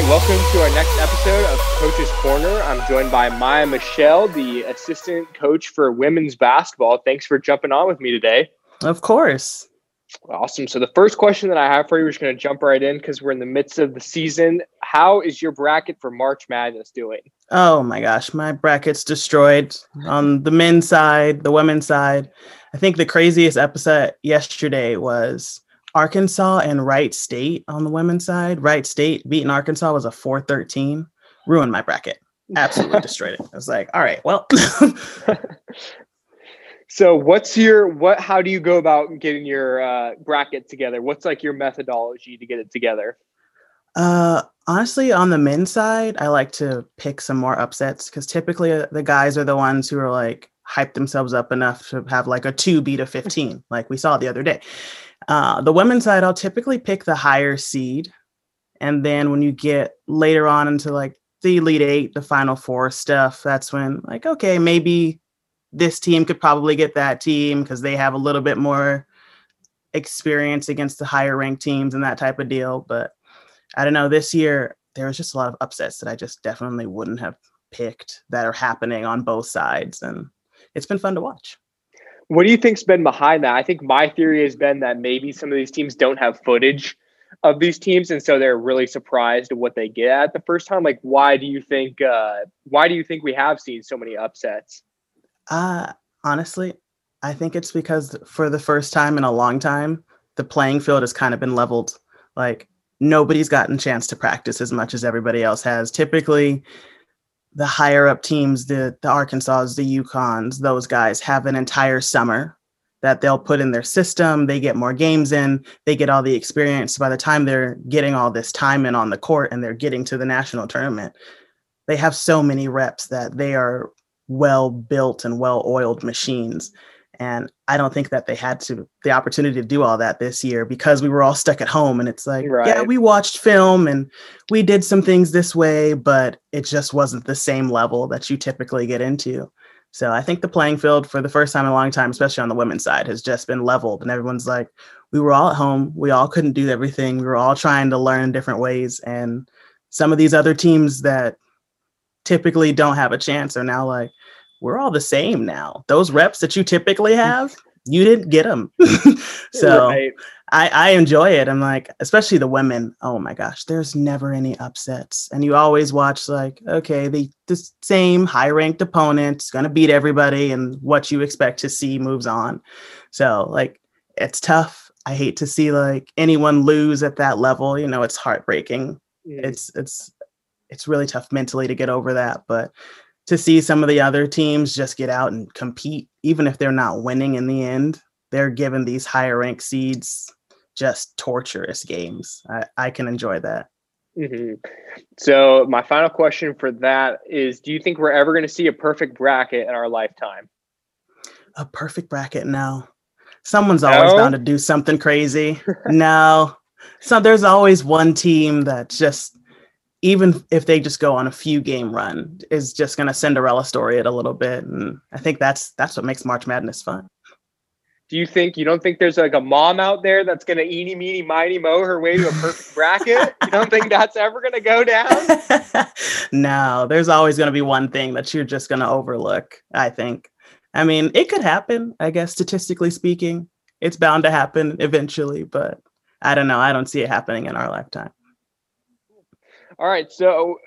right, welcome to our next episode of Coach's Corner. I'm joined by Maiya Michel, the assistant coach for women's basketball. Thanks for jumping on with me today. Of course. Awesome. So, the first question that I have for you, we're just going to jump right in because we're in the midst of the season. How is your bracket for March Madness doing? Oh my gosh, my bracket's destroyed on the men's side, the women's side. I think the craziest episode yesterday was Arkansas and Wright State on the women's side. Wright State beating Arkansas was a 413. Ruined my bracket. Absolutely destroyed it. I was like, all right, well. so what's your what how do you go about getting your uh, bracket together? What's like your methodology to get it together? Uh honestly, on the men's side, I like to pick some more upsets because typically uh, the guys are the ones who are like hype themselves up enough to have like a two beat a 15, like we saw the other day. Uh, the women's side, I'll typically pick the higher seed. And then when you get later on into like the Elite Eight, the Final Four stuff, that's when, like, okay, maybe this team could probably get that team because they have a little bit more experience against the higher ranked teams and that type of deal. But I don't know, this year, there was just a lot of upsets that I just definitely wouldn't have picked that are happening on both sides. And it's been fun to watch. What do you think's been behind that? I think my theory has been that maybe some of these teams don't have footage of these teams, and so they're really surprised at what they get at the first time. Like, why do you think? Uh, why do you think we have seen so many upsets? Uh honestly, I think it's because for the first time in a long time, the playing field has kind of been leveled. Like nobody's gotten a chance to practice as much as everybody else has. Typically, the higher up teams, the the Arkansas, the UConns, those guys have an entire summer that they'll put in their system. They get more games in, they get all the experience. By the time they're getting all this time in on the court and they're getting to the national tournament, they have so many reps that they are well built and well oiled machines. And I don't think that they had to the opportunity to do all that this year because we were all stuck at home. And it's like, right. yeah, we watched film and we did some things this way, but it just wasn't the same level that you typically get into. So I think the playing field for the first time in a long time, especially on the women's side, has just been leveled. And everyone's like, we were all at home. We all couldn't do everything. We were all trying to learn different ways. And some of these other teams that typically don't have a chance are now like, we're all the same now. Those reps that you typically have, you didn't get them. so right. I, I enjoy it. I'm like, especially the women. Oh my gosh, there's never any upsets. And you always watch like, okay, the, the same high ranked opponent's gonna beat everybody and what you expect to see moves on. So like it's tough. I hate to see like anyone lose at that level. You know, it's heartbreaking. Mm. It's it's it's really tough mentally to get over that. But to see some of the other teams just get out and compete, even if they're not winning in the end, they're giving these higher ranked seeds just torturous games. I, I can enjoy that. Mm-hmm. So, my final question for that is Do you think we're ever going to see a perfect bracket in our lifetime? A perfect bracket? No. Someone's always no? bound to do something crazy. no. So, there's always one team that just even if they just go on a few game run, is just going to Cinderella story it a little bit, and I think that's that's what makes March Madness fun. Do you think you don't think there's like a mom out there that's going to eeny meeny miny mo her way to a perfect bracket? you don't think that's ever going to go down? no, there's always going to be one thing that you're just going to overlook. I think. I mean, it could happen. I guess statistically speaking, it's bound to happen eventually, but I don't know. I don't see it happening in our lifetime. All right, so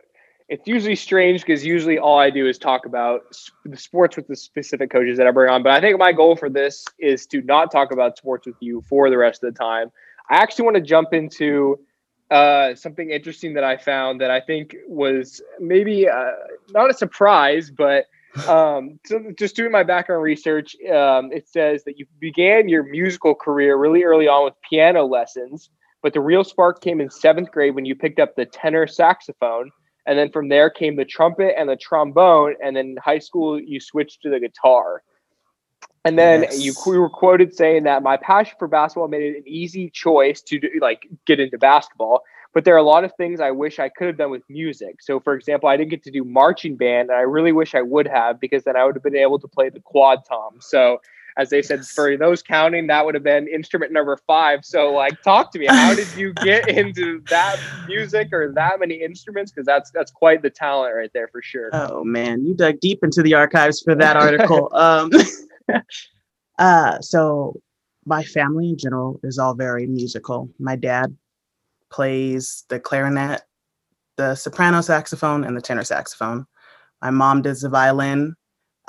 it's usually strange because usually all I do is talk about the sports with the specific coaches that I bring on. But I think my goal for this is to not talk about sports with you for the rest of the time. I actually want to jump into uh, something interesting that I found that I think was maybe uh, not a surprise, but um, so just doing my background research, um, it says that you began your musical career really early on with piano lessons but the real spark came in seventh grade when you picked up the tenor saxophone. And then from there came the trumpet and the trombone. And then in high school, you switched to the guitar. And then yes. you, you were quoted saying that my passion for basketball made it an easy choice to do, like get into basketball. But there are a lot of things I wish I could have done with music. So, for example, I didn't get to do marching band, and I really wish I would have because then I would have been able to play the quad tom. So, as they said for those counting, that would have been instrument number five. So, like, talk to me. How did you get into that music or that many instruments? Because that's that's quite the talent right there for sure. Oh man, you dug deep into the archives for that article. um, uh, so my family in general is all very musical. My dad plays the clarinet, the soprano saxophone, and the tenor saxophone. My mom does the violin.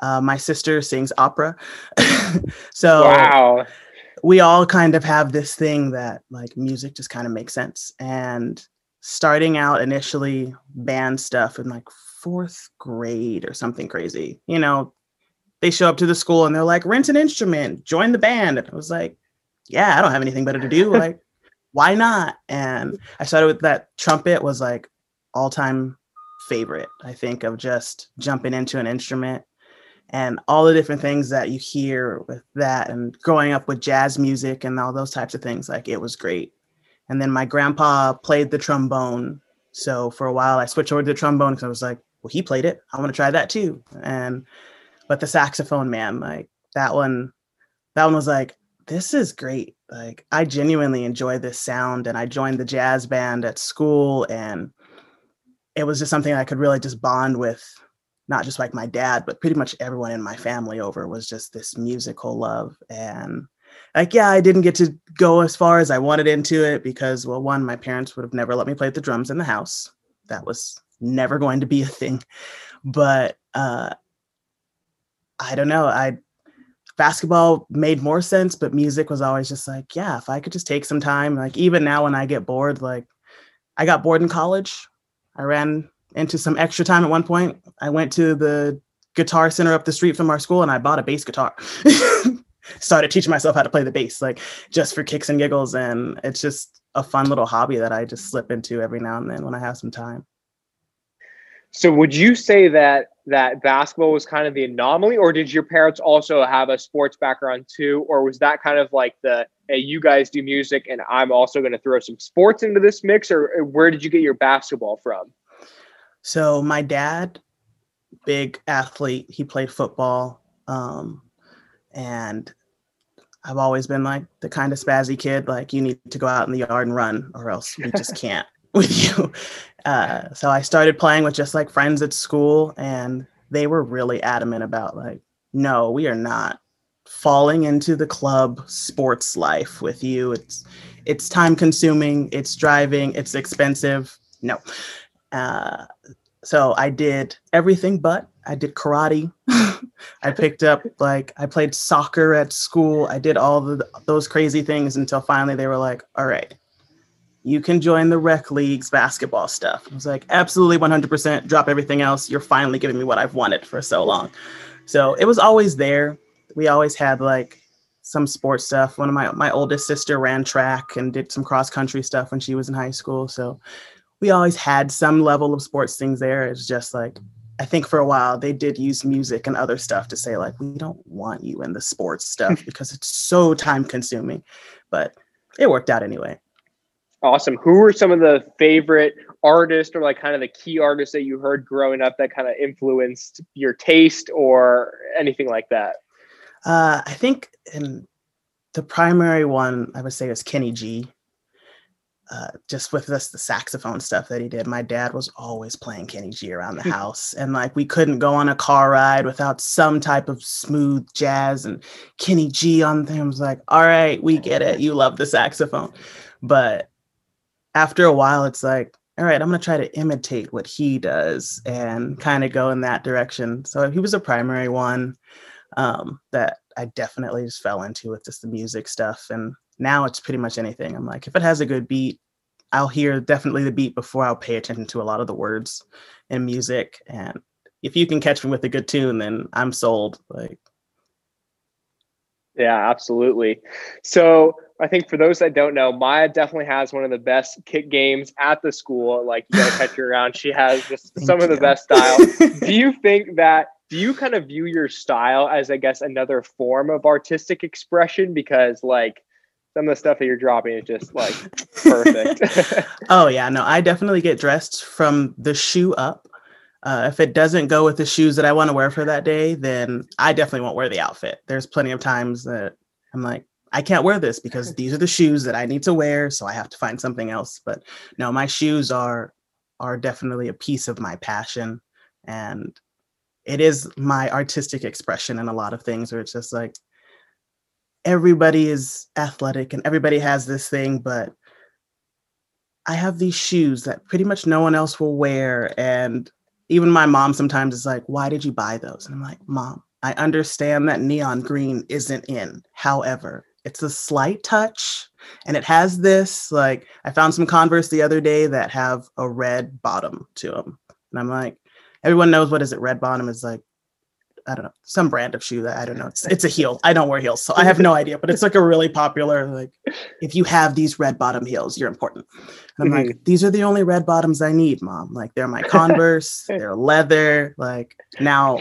Uh, my sister sings opera. so wow. we all kind of have this thing that like music just kind of makes sense. And starting out initially band stuff in like fourth grade or something crazy, you know, they show up to the school and they're like, rent an instrument, join the band. And I was like, yeah, I don't have anything better to do. Like, why not? And I started with that trumpet was like all time favorite, I think, of just jumping into an instrument and all the different things that you hear with that and growing up with jazz music and all those types of things. Like, it was great. And then my grandpa played the trombone. So for a while, I switched over to the trombone because I was like, well, he played it. I want to try that too. And, but the saxophone, man, like that one, that one was like, this is great. Like I genuinely enjoy this sound and I joined the jazz band at school and it was just something I could really just bond with not just like my dad, but pretty much everyone in my family over was just this musical love. And like, yeah, I didn't get to go as far as I wanted into it because, well, one, my parents would have never let me play the drums in the house. That was never going to be a thing. But uh, I don't know. I basketball made more sense, but music was always just like, yeah, if I could just take some time, like even now when I get bored, like I got bored in college. I ran into some extra time at one point. I went to the guitar center up the street from our school and I bought a bass guitar. Started teaching myself how to play the bass, like just for kicks and giggles. And it's just a fun little hobby that I just slip into every now and then when I have some time. So would you say that that basketball was kind of the anomaly, or did your parents also have a sports background too, or was that kind of like the hey, you guys do music and I'm also going to throw some sports into this mix, or uh, where did you get your basketball from? So my dad, big athlete, he played football, um, and I've always been like the kind of spazzy kid, like you need to go out in the yard and run, or else we just can't with you. Uh, so I started playing with just like friends at school, and they were really adamant about like, no, we are not falling into the club sports life with you. It's it's time consuming. It's driving. It's expensive. No. Uh, so I did everything but I did karate. I picked up like I played soccer at school. I did all the, those crazy things until finally they were like, "All right, you can join the rec leagues basketball stuff. I was like, absolutely 100%, drop everything else. You're finally giving me what I've wanted for so long. So it was always there. We always had like some sports stuff. One of my, my oldest sister ran track and did some cross country stuff when she was in high school. So we always had some level of sports things there. It's just like, I think for a while they did use music and other stuff to say like, we don't want you in the sports stuff because it's so time consuming, but it worked out anyway. Awesome. Who were some of the favorite artists or like kind of the key artists that you heard growing up that kind of influenced your taste or anything like that? Uh, I think in the primary one I would say is Kenny G. Uh, just with this the saxophone stuff that he did. My dad was always playing Kenny G around the house, and like we couldn't go on a car ride without some type of smooth jazz and Kenny G on there. I was like, all right, we get it. You love the saxophone, but after a while, it's like, all right, I'm going to try to imitate what he does and kind of go in that direction. So he was a primary one um, that I definitely just fell into with just the music stuff. And now it's pretty much anything. I'm like, if it has a good beat, I'll hear definitely the beat before I'll pay attention to a lot of the words in music. And if you can catch me with a good tune, then I'm sold. Like, yeah, absolutely. So I think for those that don't know, Maiya definitely has one of the best kick games at the school. Like you gotta catch her around. She has just some you. of the best style. do you think that do you kind of view your style as I guess another form of artistic expression? Because like some of the stuff that you're dropping is just like perfect. oh yeah, no, I definitely get dressed from the shoe up. Uh, if it doesn't go with the shoes that I want to wear for that day, then I definitely won't wear the outfit. There's plenty of times that I'm like, I can't wear this because these are the shoes that I need to wear, so I have to find something else. But no, my shoes are are definitely a piece of my passion and it is my artistic expression in a lot of things where it's just like everybody is athletic and everybody has this thing, but I have these shoes that pretty much no one else will wear. And even my mom sometimes is like, Why did you buy those? And I'm like, Mom, I understand that neon green isn't in. However, it's a slight touch and it has this like I found some Converse the other day that have a red bottom to them. And I'm like, everyone knows what is it red bottom is like I don't know, some brand of shoe that I don't know. It's it's a heel. I don't wear heels, so I have no idea. But it's like a really popular like if you have these red bottom heels, you're important. And I'm mm-hmm. like, these are the only red bottoms I need, mom. Like they're my Converse, they're leather. Like now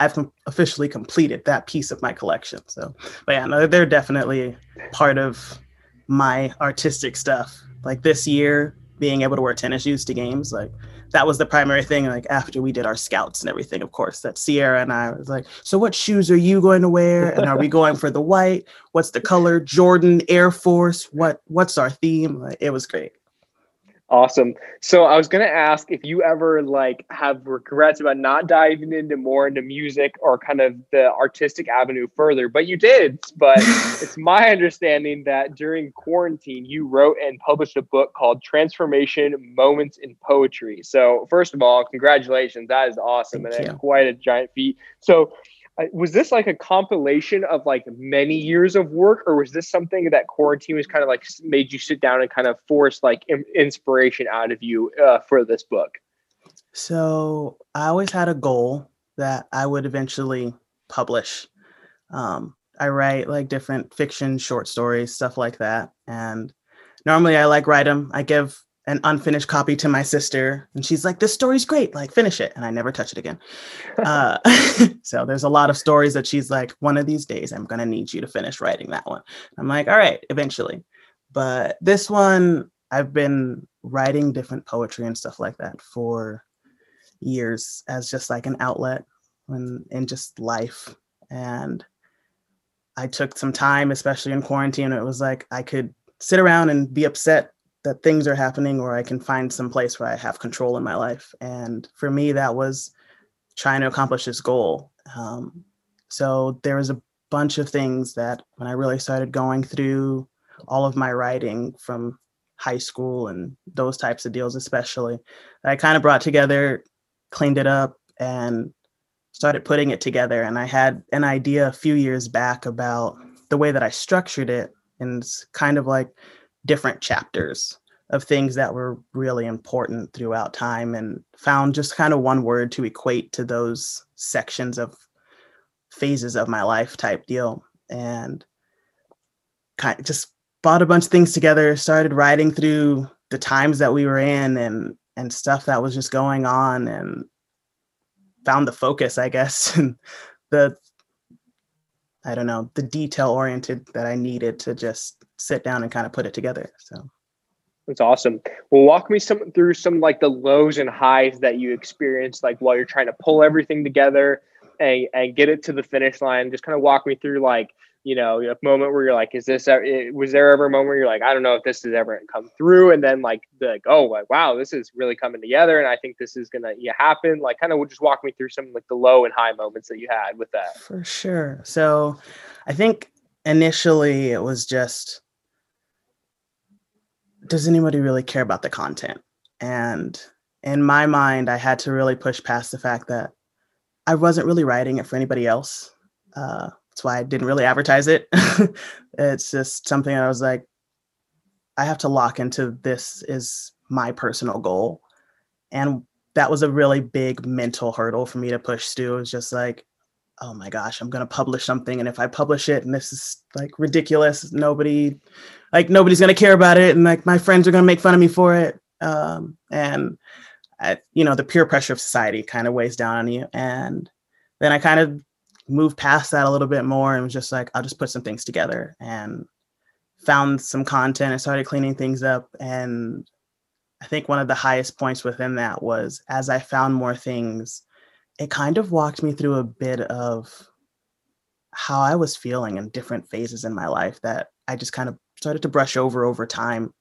I've officially completed that piece of my collection. So, but yeah, no, they're definitely part of my artistic stuff. Like this year, being able to wear tennis shoes to games, like that was the primary thing. Like after we did our scouts and everything, of course, that Sierra and I was like, so what shoes are you going to wear? And are we going for the white? What's the color? Jordan, Air Force. What what's our theme? Like, it was great. Awesome. So I was gonna ask if you ever like have regrets about not diving into more into music or kind of the artistic avenue further, but you did. But it's my understanding that during quarantine you wrote and published a book called Transformation Moments in Poetry. So first of all, congratulations. That is awesome Thank and quite a giant feat. So was this like a compilation of like many years of work or was this something that quarantine was kind of like made you sit down and kind of force like inspiration out of you uh, for this book? So i always had a goal that i would eventually publish. Um, i write like different fiction short stories stuff like that and normally i like write them i give an unfinished copy to my sister and she's like this story's great like finish it and i never touch it again. Uh, so there's a lot of stories that she's like one of these days i'm going to need you to finish writing that one. I'm like all right eventually. But this one i've been writing different poetry and stuff like that for years as just like an outlet and in just life. And i took some time especially in quarantine it was like i could sit around and be upset that things are happening or I can find some place where I have control in my life. And for me, that was trying to accomplish this goal. Um, so there was a bunch of things that when I really started going through all of my writing from high school and those types of deals, especially, I kind of brought together, cleaned it up, and started putting it together. And I had an idea a few years back about the way that I structured it. And it's kind of like different chapters of things that were really important throughout time and found just kind of one word to equate to those sections of phases of my life type deal. And kind of just bought a bunch of things together started writing through the times that we were in and and stuff that was just going on and found the focus i guess and the i don't know the detail oriented that i needed to just sit down and kind of put it together. So that's awesome. Well, walk me some through some like the lows and highs that you experienced, like while you're trying to pull everything together and and get it to the finish line. Just kind of walk me through like you know a moment where you're like, is this was there ever a moment where you're like, I don't know if this has ever come through, and then like like oh like wow this is really coming together, and I think this is gonna yeah, happen. Like kind of just walk me through some like the low and high moments that you had with that. For sure. So, I think initially it was just does anybody really care about the content? And in my mind, I had to really push past the fact that I wasn't really writing it for anybody else. Uh, that's why I didn't really advertise it. it's just something I was like, I have to lock into this is my personal goal. And that was a really big mental hurdle for me to push through. It was just like, oh my gosh, I'm going to publish something. And if I publish it and this is like ridiculous, nobody, like nobody's to care about it. And like my friends are to make fun of me for it. Um, and, I, you know, the peer pressure of society kind of weighs down on you. And then I kind of moved past that a little bit more and was just like, I'll just put some things together and found some content and started cleaning things up. And I think one of the highest points within that was as I found more things, it kind of walked me through a bit of how I was feeling in different phases in my life that I just kind of started to brush over over time.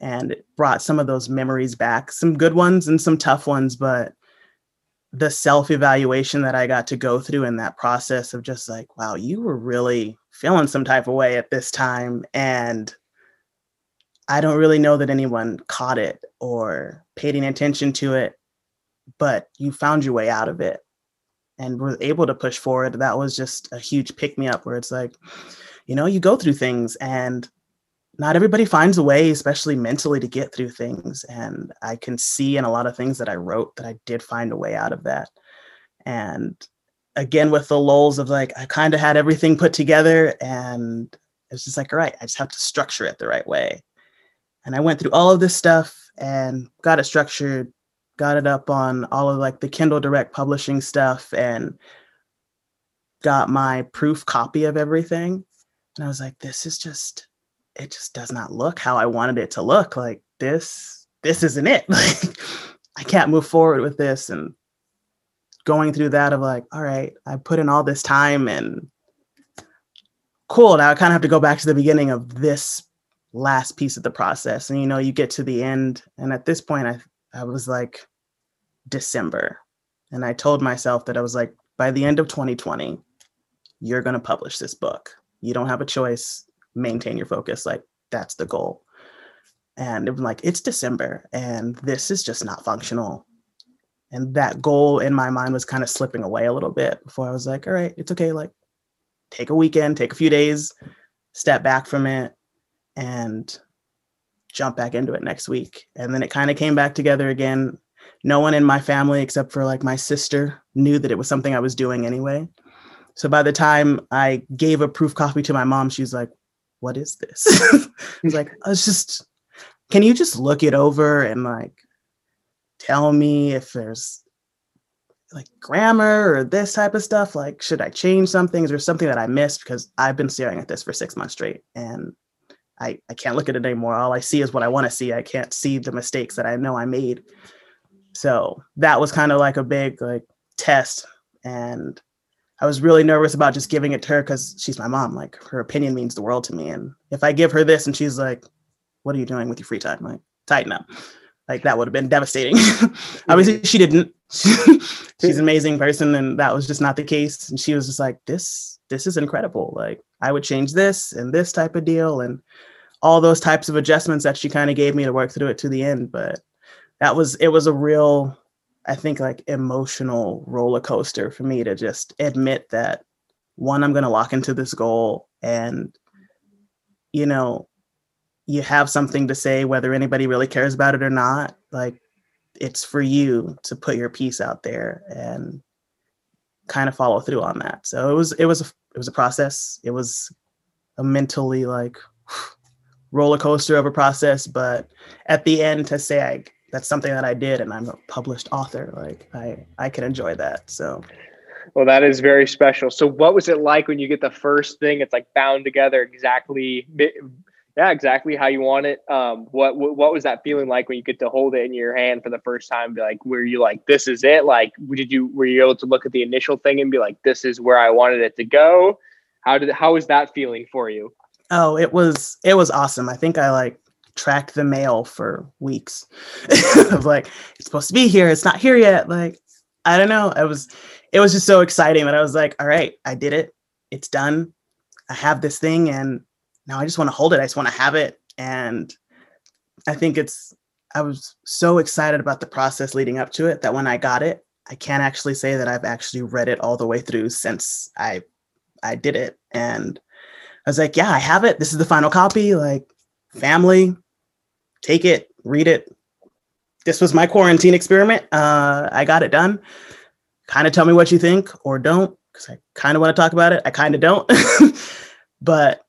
And it brought some of those memories back, some good ones and some tough ones, but the self evaluation that I got to go through in that process of just like, wow, you were really feeling some type of way at this time. And I don't really know that anyone caught it or paid any attention to it, but you found your way out of it and were able to push forward. That was just a huge pick me up where it's like, you know, you go through things and not everybody finds a way, especially mentally, to get through things. And I can see in a lot of things that I wrote that I did find a way out of that. And again, with the lulls of like, I kind of had everything put together and it's just like, all right, I just have to structure it the right way. And I went through all of this stuff and got it structured, got it up on all of like the Kindle Direct publishing stuff and got my proof copy of everything. And I was like, this is just it just does not look how I wanted it to look. Like this, this isn't it. Like I can't move forward with this. And going through that of like, all right, I put in all this time and cool. Now I kind of have to go back to the beginning of this last piece of the process. And you know, you get to the end. And at this point, I I was like December. And I told myself that I was like, by the end of 2020, you're gonna publish this book. You don't have a choice maintain your focus. Like that's the goal. And was like, it's December and this is just not functional. And that goal in my mind was kind of slipping away a little bit before I was like, all right, it's okay. Like take a weekend, take a few days, step back from it and jump back into it next week. And then it kind of came back together again. No one in my family, except for like my sister, knew that it was something I was doing anyway. So by the time I gave a proof copy to my mom, she's like, what is this? I was like, oh, I was just, can you just look it over and like tell me if there's like grammar or this type of stuff? Like, should I change something? Is there something that I missed? Because I've been staring at this for six months straight and I, I can't look at it anymore. All I see is what I want to see. I can't see the mistakes that I know I made. So that was kind of like a big like test. And I was really nervous about just giving it to her because she's my mom. Like her opinion means the world to me. And if I give her this and she's like, "What are you doing with your free time?" Like, tighten up. Like that would have been devastating. Obviously, she didn't. she's an amazing person, and that was just not the case. And she was just like, "This, this is incredible. Like I would change this and this type of deal, and all those types of adjustments that she kind of gave me to work through it to the end." But that was it was a real I think like emotional roller coaster for me to just admit that one, I'm going to lock into this goal and, you know, you have something to say, whether anybody really cares about it or not. Like it's for you to put your piece out there and kind of follow through on that. So it was, it was, a, it was a process. It was a mentally like roller coaster of a process, but at the end to say I that's something that I did and I'm a published author. Like I I can enjoy that. So well, that is very special. So, what was it like when you get the first thing? It's like bound together exactly, yeah, exactly how you want it. Um, what, what what was that feeling like when you get to hold it in your hand for the first time? Be like, were you like, this is it? Like, did you were you able to look at the initial thing and be like, this is where I wanted it to go? How did how was that feeling for you? Oh, it was it was awesome. I think I like tracked the mail for weeks of like it's supposed to be here it's not here yet like i don't know it was it was just so exciting that i was like all right i did it it's done i have this thing and now i just want to hold it i just want to have it and i think it's i was so excited about the process leading up to it that when i got it i can't actually say that i've actually read it all the way through since i i did it and i was like yeah i have it this is the final copy like family take it, read it. This was my quarantine experiment. Uh, I got it done. Kind of tell me what you think or don't, because I kind of want to talk about it. I kind of don't. but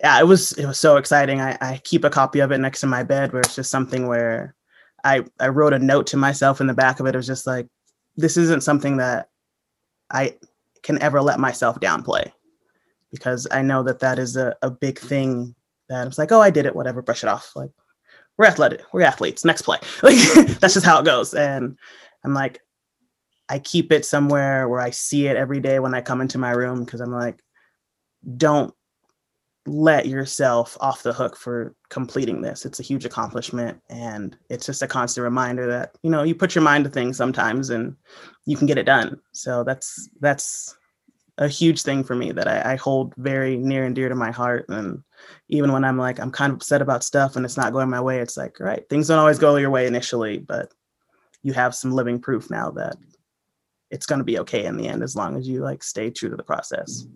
yeah, it was it was so exciting. I, I keep a copy of it next to my bed where it's just something where I I wrote a note to myself in the back of it. It was just like, this isn't something that I can ever let myself downplay because I know that that is a, a big thing that it's like, oh, I did it, whatever, brush it off. Like we're athletic, we're athletes. Next play. Like that's just how it goes. And I'm like, I keep it somewhere where I see it every day when I come into my room because I'm like, don't let yourself off the hook for completing this. It's a huge accomplishment and it's just a constant reminder that, you know, you put your mind to things sometimes and you can get it done. So that's that's a huge thing for me that I, I hold very near and dear to my heart. And even when I'm like I'm kind of upset about stuff and it's not going my way, it's like, right, things don't always go your way initially, but you have some living proof now that it's going to be okay in the end as long as you like stay true to the process.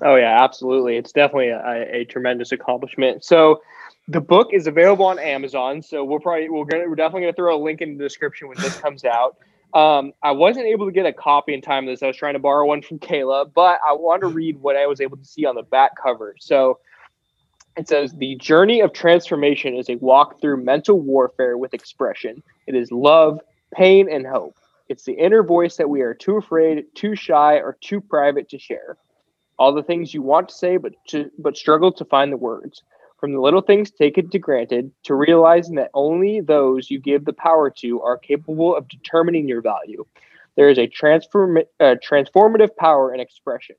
Oh yeah, absolutely. It's definitely a, a tremendous accomplishment. So the book is available on Amazon. So we'll probably we're gonna we're definitely gonna throw a link in the description when this comes out. Um, I wasn't able to get a copy in time of this. I was trying to borrow one from Kayla, but I want to read what I was able to see on the back cover. So it says the journey of transformation is a walk through mental warfare with expression. It is love, pain, and hope. It's the inner voice that we are too afraid, too shy, or too private to share. All the things you want to say, but to, but struggle to find the words. From the little things taken to granted to realizing that only those you give the power to are capable of determining your value. There is a transform, uh, transformative power in expression.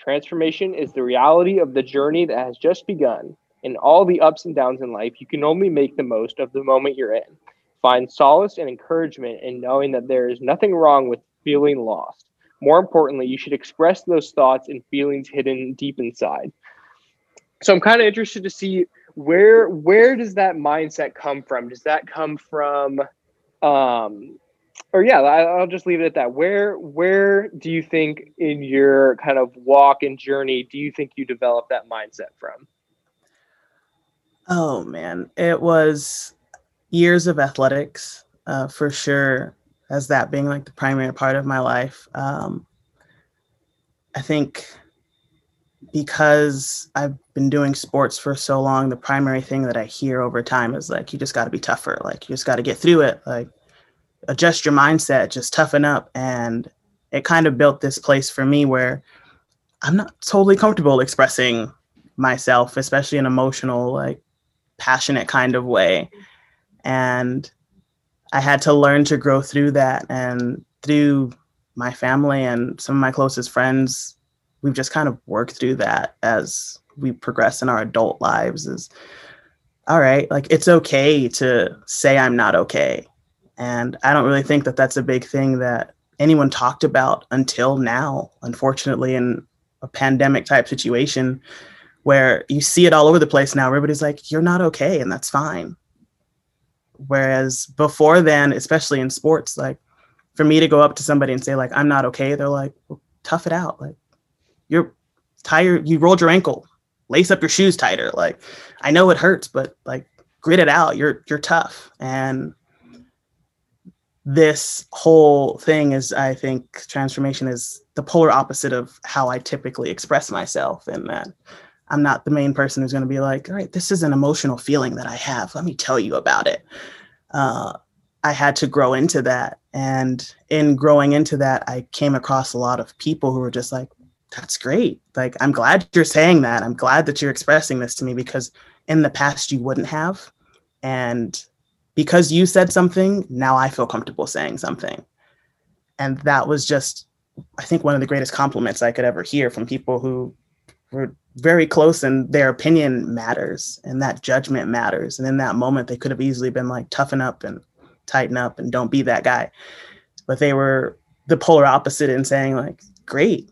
Transformation is the reality of the journey that has just begun. In all the ups and downs in life, you can only make the most of the moment you're in. Find solace and encouragement in knowing that there is nothing wrong with feeling lost. More importantly, you should express those thoughts and feelings hidden deep inside so I'm kind of interested to see where where does that mindset come from? Does that come from um or yeah, I'll just leave it at that. Where where do you think in your kind of walk and journey do you think you developed that mindset from? Oh man, it was years of athletics uh, for sure. As that being like the primary part of my life, um, I think because I've been doing sports for so long, the primary thing that I hear over time is like, you just got to be tougher. Like, you just got to get through it. Like, adjust your mindset, just toughen up. And it kind of built this place for me where I'm not totally comfortable expressing myself, especially in emotional, like, passionate kind of way. And I had to learn to grow through that. And through my family and some of my closest friends we've just kind of worked through that as we progress in our adult lives is all right like it's okay to say i'm not okay and i don't really think that that's a big thing that anyone talked about until now unfortunately in a pandemic type situation where you see it all over the place now everybody's like you're not okay and that's fine whereas before then especially in sports like for me to go up to somebody and say like i'm not okay they're like well, tough it out like you're tired, you rolled your ankle, lace up your shoes tighter. Like, I know it hurts, but like grit it out. You're you're tough. And this whole thing is, I think, transformation is the polar opposite of how I typically express myself. In that I'm not the main person who's going to be like, all right, this is an emotional feeling that I have. Let me tell you about it. Uh, I had to grow into that. And in growing into that, I came across a lot of people who were just like, that's great. Like, I'm glad you're saying that. I'm glad that you're expressing this to me because in the past you wouldn't have. And because you said something, now I feel comfortable saying something. And that was just, I think, one of the greatest compliments I could ever hear from people who were very close and their opinion matters and that judgment matters. And in that moment, they could have easily been like, toughen up and tighten up and don't be that guy. But they were the polar opposite in saying, like, great,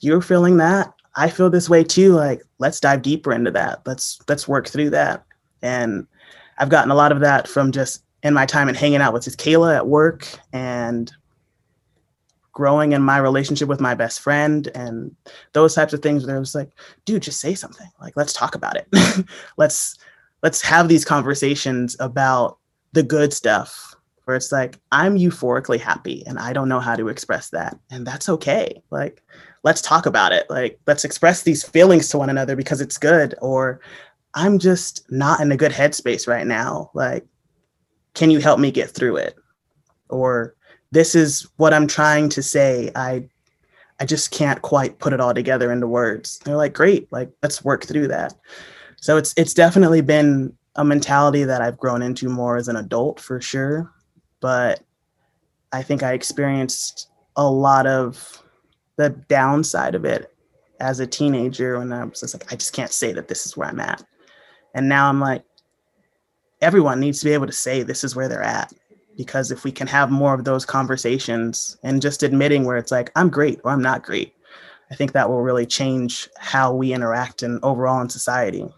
you're feeling that i feel this way too like let's dive deeper into that let's let's work through that and i've gotten a lot of that from just in my time and hanging out with this kayla at work and growing in my relationship with my best friend and those types of things where it was like dude just say something like let's talk about it let's let's have these conversations about the good stuff where it's like i'm euphorically happy and i don't know how to express that and that's okay like let's talk about it. Like, let's express these feelings to one another because it's good. Or I'm just not in a good headspace right now. Like, can you help me get through it? Or this is what I'm trying to say. I I just can't quite put it all together into words. They're like, great, like let's work through that. So it's it's definitely been a mentality that I've grown into more as an adult for sure. But I think I experienced a lot of the downside of it as a teenager when I was just like, I just can't say that this is where I'm at. And now I'm like, everyone needs to be able to say this is where they're at. Because if we can have more of those conversations and just admitting where it's like, I'm great or I'm not great, I think that will really change how we interact and overall in society.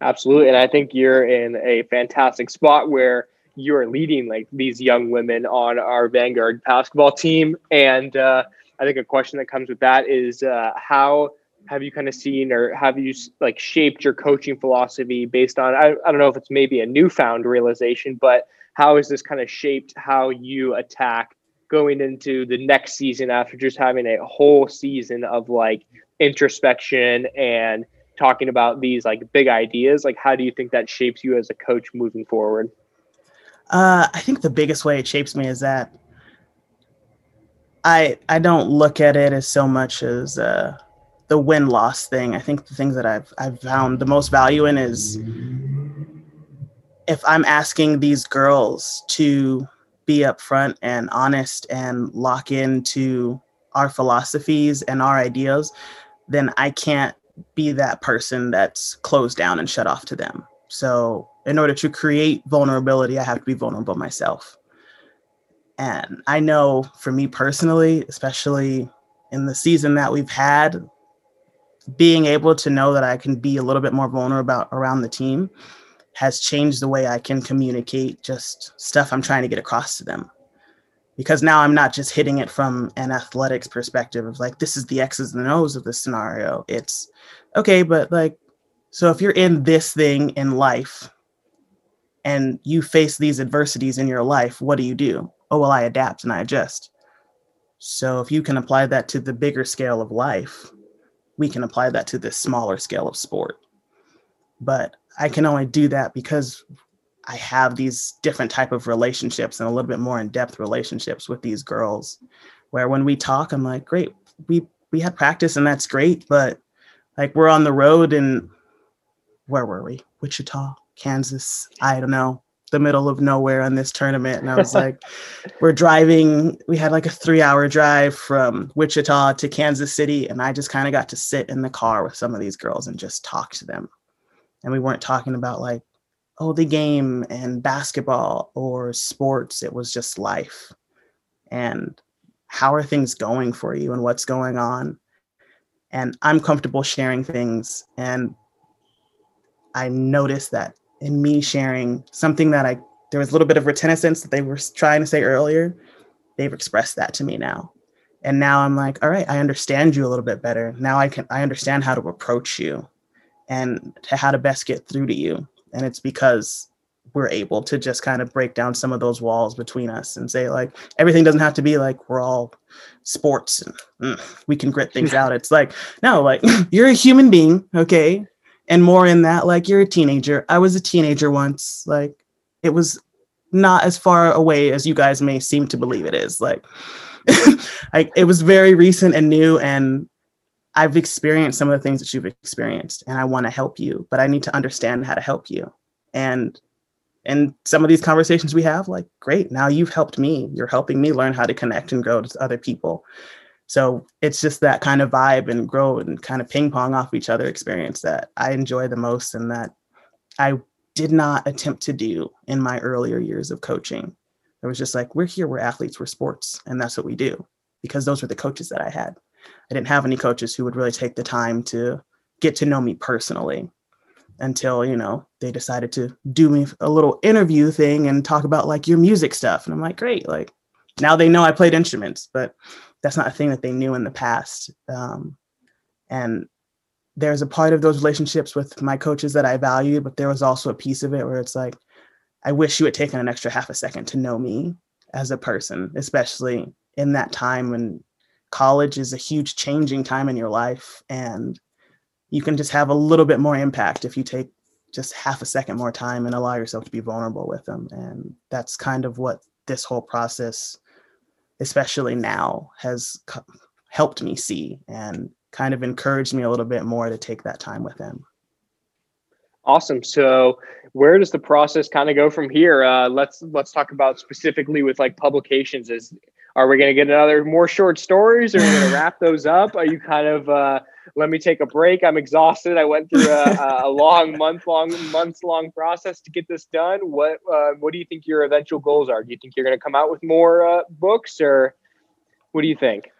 Absolutely. And I think you're in a fantastic spot where you're leading like these young women on our Vanguard basketball team. And uh, I think a question that comes with that is uh, how have you kind of seen or have you like shaped your coaching philosophy based on I, I don't know if it's maybe a newfound realization but how has this kind of shaped how you attack going into the next season after just having a whole season of like introspection and talking about these like big ideas? Like how do you think that shapes you as a coach moving forward? Uh, i think the biggest way it shapes me is that i i don't look at it as so much as uh, the win loss thing i think the things that i've i've found the most value in is if i'm asking these girls to be upfront and honest and lock into our philosophies and our ideas, then I can't be that person that's closed down and shut off to them. So, in order to create vulnerability, I have to be vulnerable myself. And I know for me personally, especially in the season that we've had, being able to know that I can be a little bit more vulnerable about, around the team has changed the way I can communicate just stuff I'm trying to get across to them. Because now I'm not just hitting it from an athletics perspective of like, this is the X's and the O's of the scenario. It's okay, but like, so if you're in this thing in life and you face these adversities in your life, what do you do? Oh, well, I adapt and I adjust. So if you can apply that to the bigger scale of life, we can apply that to this smaller scale of sport. But I can only do that because I have these different type of relationships and a little bit more in-depth relationships with these girls where when we talk I'm like great we we had practice and that's great but like we're on the road and where were we Wichita Kansas I don't know the middle of nowhere on this tournament and I was like we're driving we had like a 3 hour drive from Wichita to Kansas City and I just kind of got to sit in the car with some of these girls and just talk to them. And we weren't talking about like oh the game and basketball or sports it was just life. And how are things going for you and what's going on? And i'm comfortable sharing things and i noticed that in me sharing something that i there was a little bit of reticence that they were trying to say earlier they've expressed that to me now and now i'm like all right i understand you a little bit better now i can i understand how to approach you and to how to best get through to you. And it's because we're able to just kind of break down some of those walls between us and say like everything doesn't have to be like we're all sports and mm, we can grit things out. It's like no, like you're a human being, okay? And more in that like you're a teenager. I was a teenager once. Like it was not as far away as you guys may seem to believe it is. Like it was very recent and new and I've experienced some of the things that you've experienced and I want to help you, but I need to understand how to help you. And and some of these conversations we have, like, great, now you've helped me. You're helping me learn how to connect and grow to other people. So it's just that kind of vibe and grow and kind of ping pong off each other experience that I enjoy the most and that I did not attempt to do in my earlier years of coaching. It was just like, we're here, we're athletes, we're sports, and that's what we do because those were the coaches that I had. I didn't have any coaches who would really take the time to get to know me personally until, you know, they decided to do me a little interview thing and talk about like your music stuff. And I'm like, great. Like now they know I played instruments, but that's not a thing that they knew in the past. Um, and there's a part of those relationships with my coaches that I value, but there was also a piece of it where it's like, I wish you had taken an extra half a second to know me as a person, especially in that time when college is a huge changing time in your life and you can just have a little bit more impact if you take just half a second more time and allow yourself to be vulnerable with them and that's kind of what this whole process especially now has co- helped me see and kind of encouraged me a little bit more to take that time with them Awesome. So, where does the process kind of go from here? Uh, let's let's talk about specifically with like publications. Is are we going to get another more short stories? Are we going to wrap those up? Are you kind of uh, let me take a break? I'm exhausted. I went through a, a long month long months long process to get this done. What uh, what do you think your eventual goals are? Do you think you're going to come out with more uh, books, or what do you think?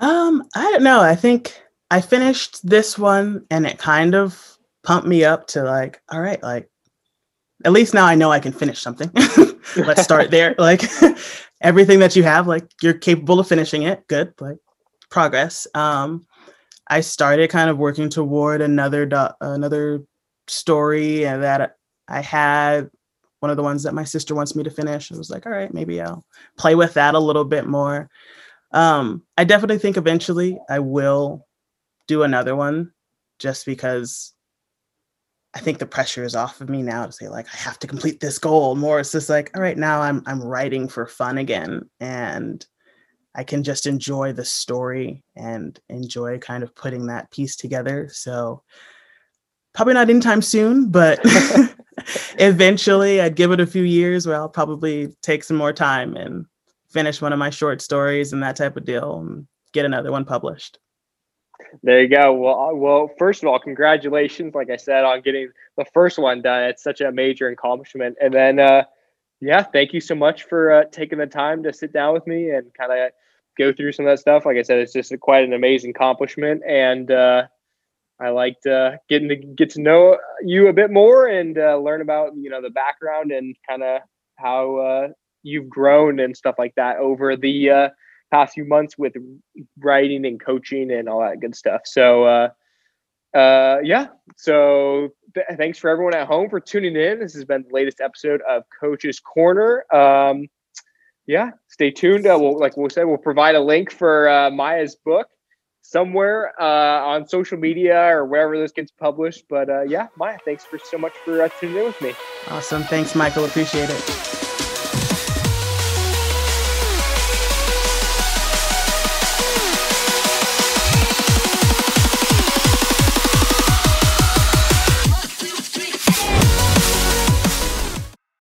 Um, I don't know. I think I finished this one, and it kind of pumped me up to like, all right, like at least now I know I can finish something. Let's start there. Like everything that you have, like you're capable of finishing it. Good, like progress. Um, I started kind of working toward another do- another story that I had one of the ones that my sister wants me to finish. I was like, all right, maybe I'll play with that a little bit more. Um, I definitely think eventually I will do another one just because I think the pressure is off of me now to say like I have to complete this goal. More it's just like, all right, now I'm I'm writing for fun again and I can just enjoy the story and enjoy kind of putting that piece together. So probably not anytime soon, but eventually I'd give it a few years where I'll probably take some more time and finish one of my short stories and that type of deal and get another one published. There you go. Well, uh, well, first of all, congratulations, like I said, on getting the first one done. It's such a major accomplishment. And then, uh, yeah, thank you so much for uh, taking the time to sit down with me and kind of go through some of that stuff. Like I said, it's just a, quite an amazing accomplishment, and uh, I liked uh, getting to get to know you a bit more and uh, learn about you know the background and kind of how uh, you've grown and stuff like that over the uh, past few months with writing and coaching and all that good stuff. So, uh, yeah. So, th- thanks for everyone at home for tuning in. This has been the latest episode of Coaches' Corner. Um, yeah, stay tuned. Uh, we'll, like we said, we'll provide a link for uh, Maiya's book somewhere uh, on social media or wherever this gets published. But uh, yeah, Maya, thanks for so much for uh, tuning in with me. Awesome. Thanks, Michael. Appreciate it.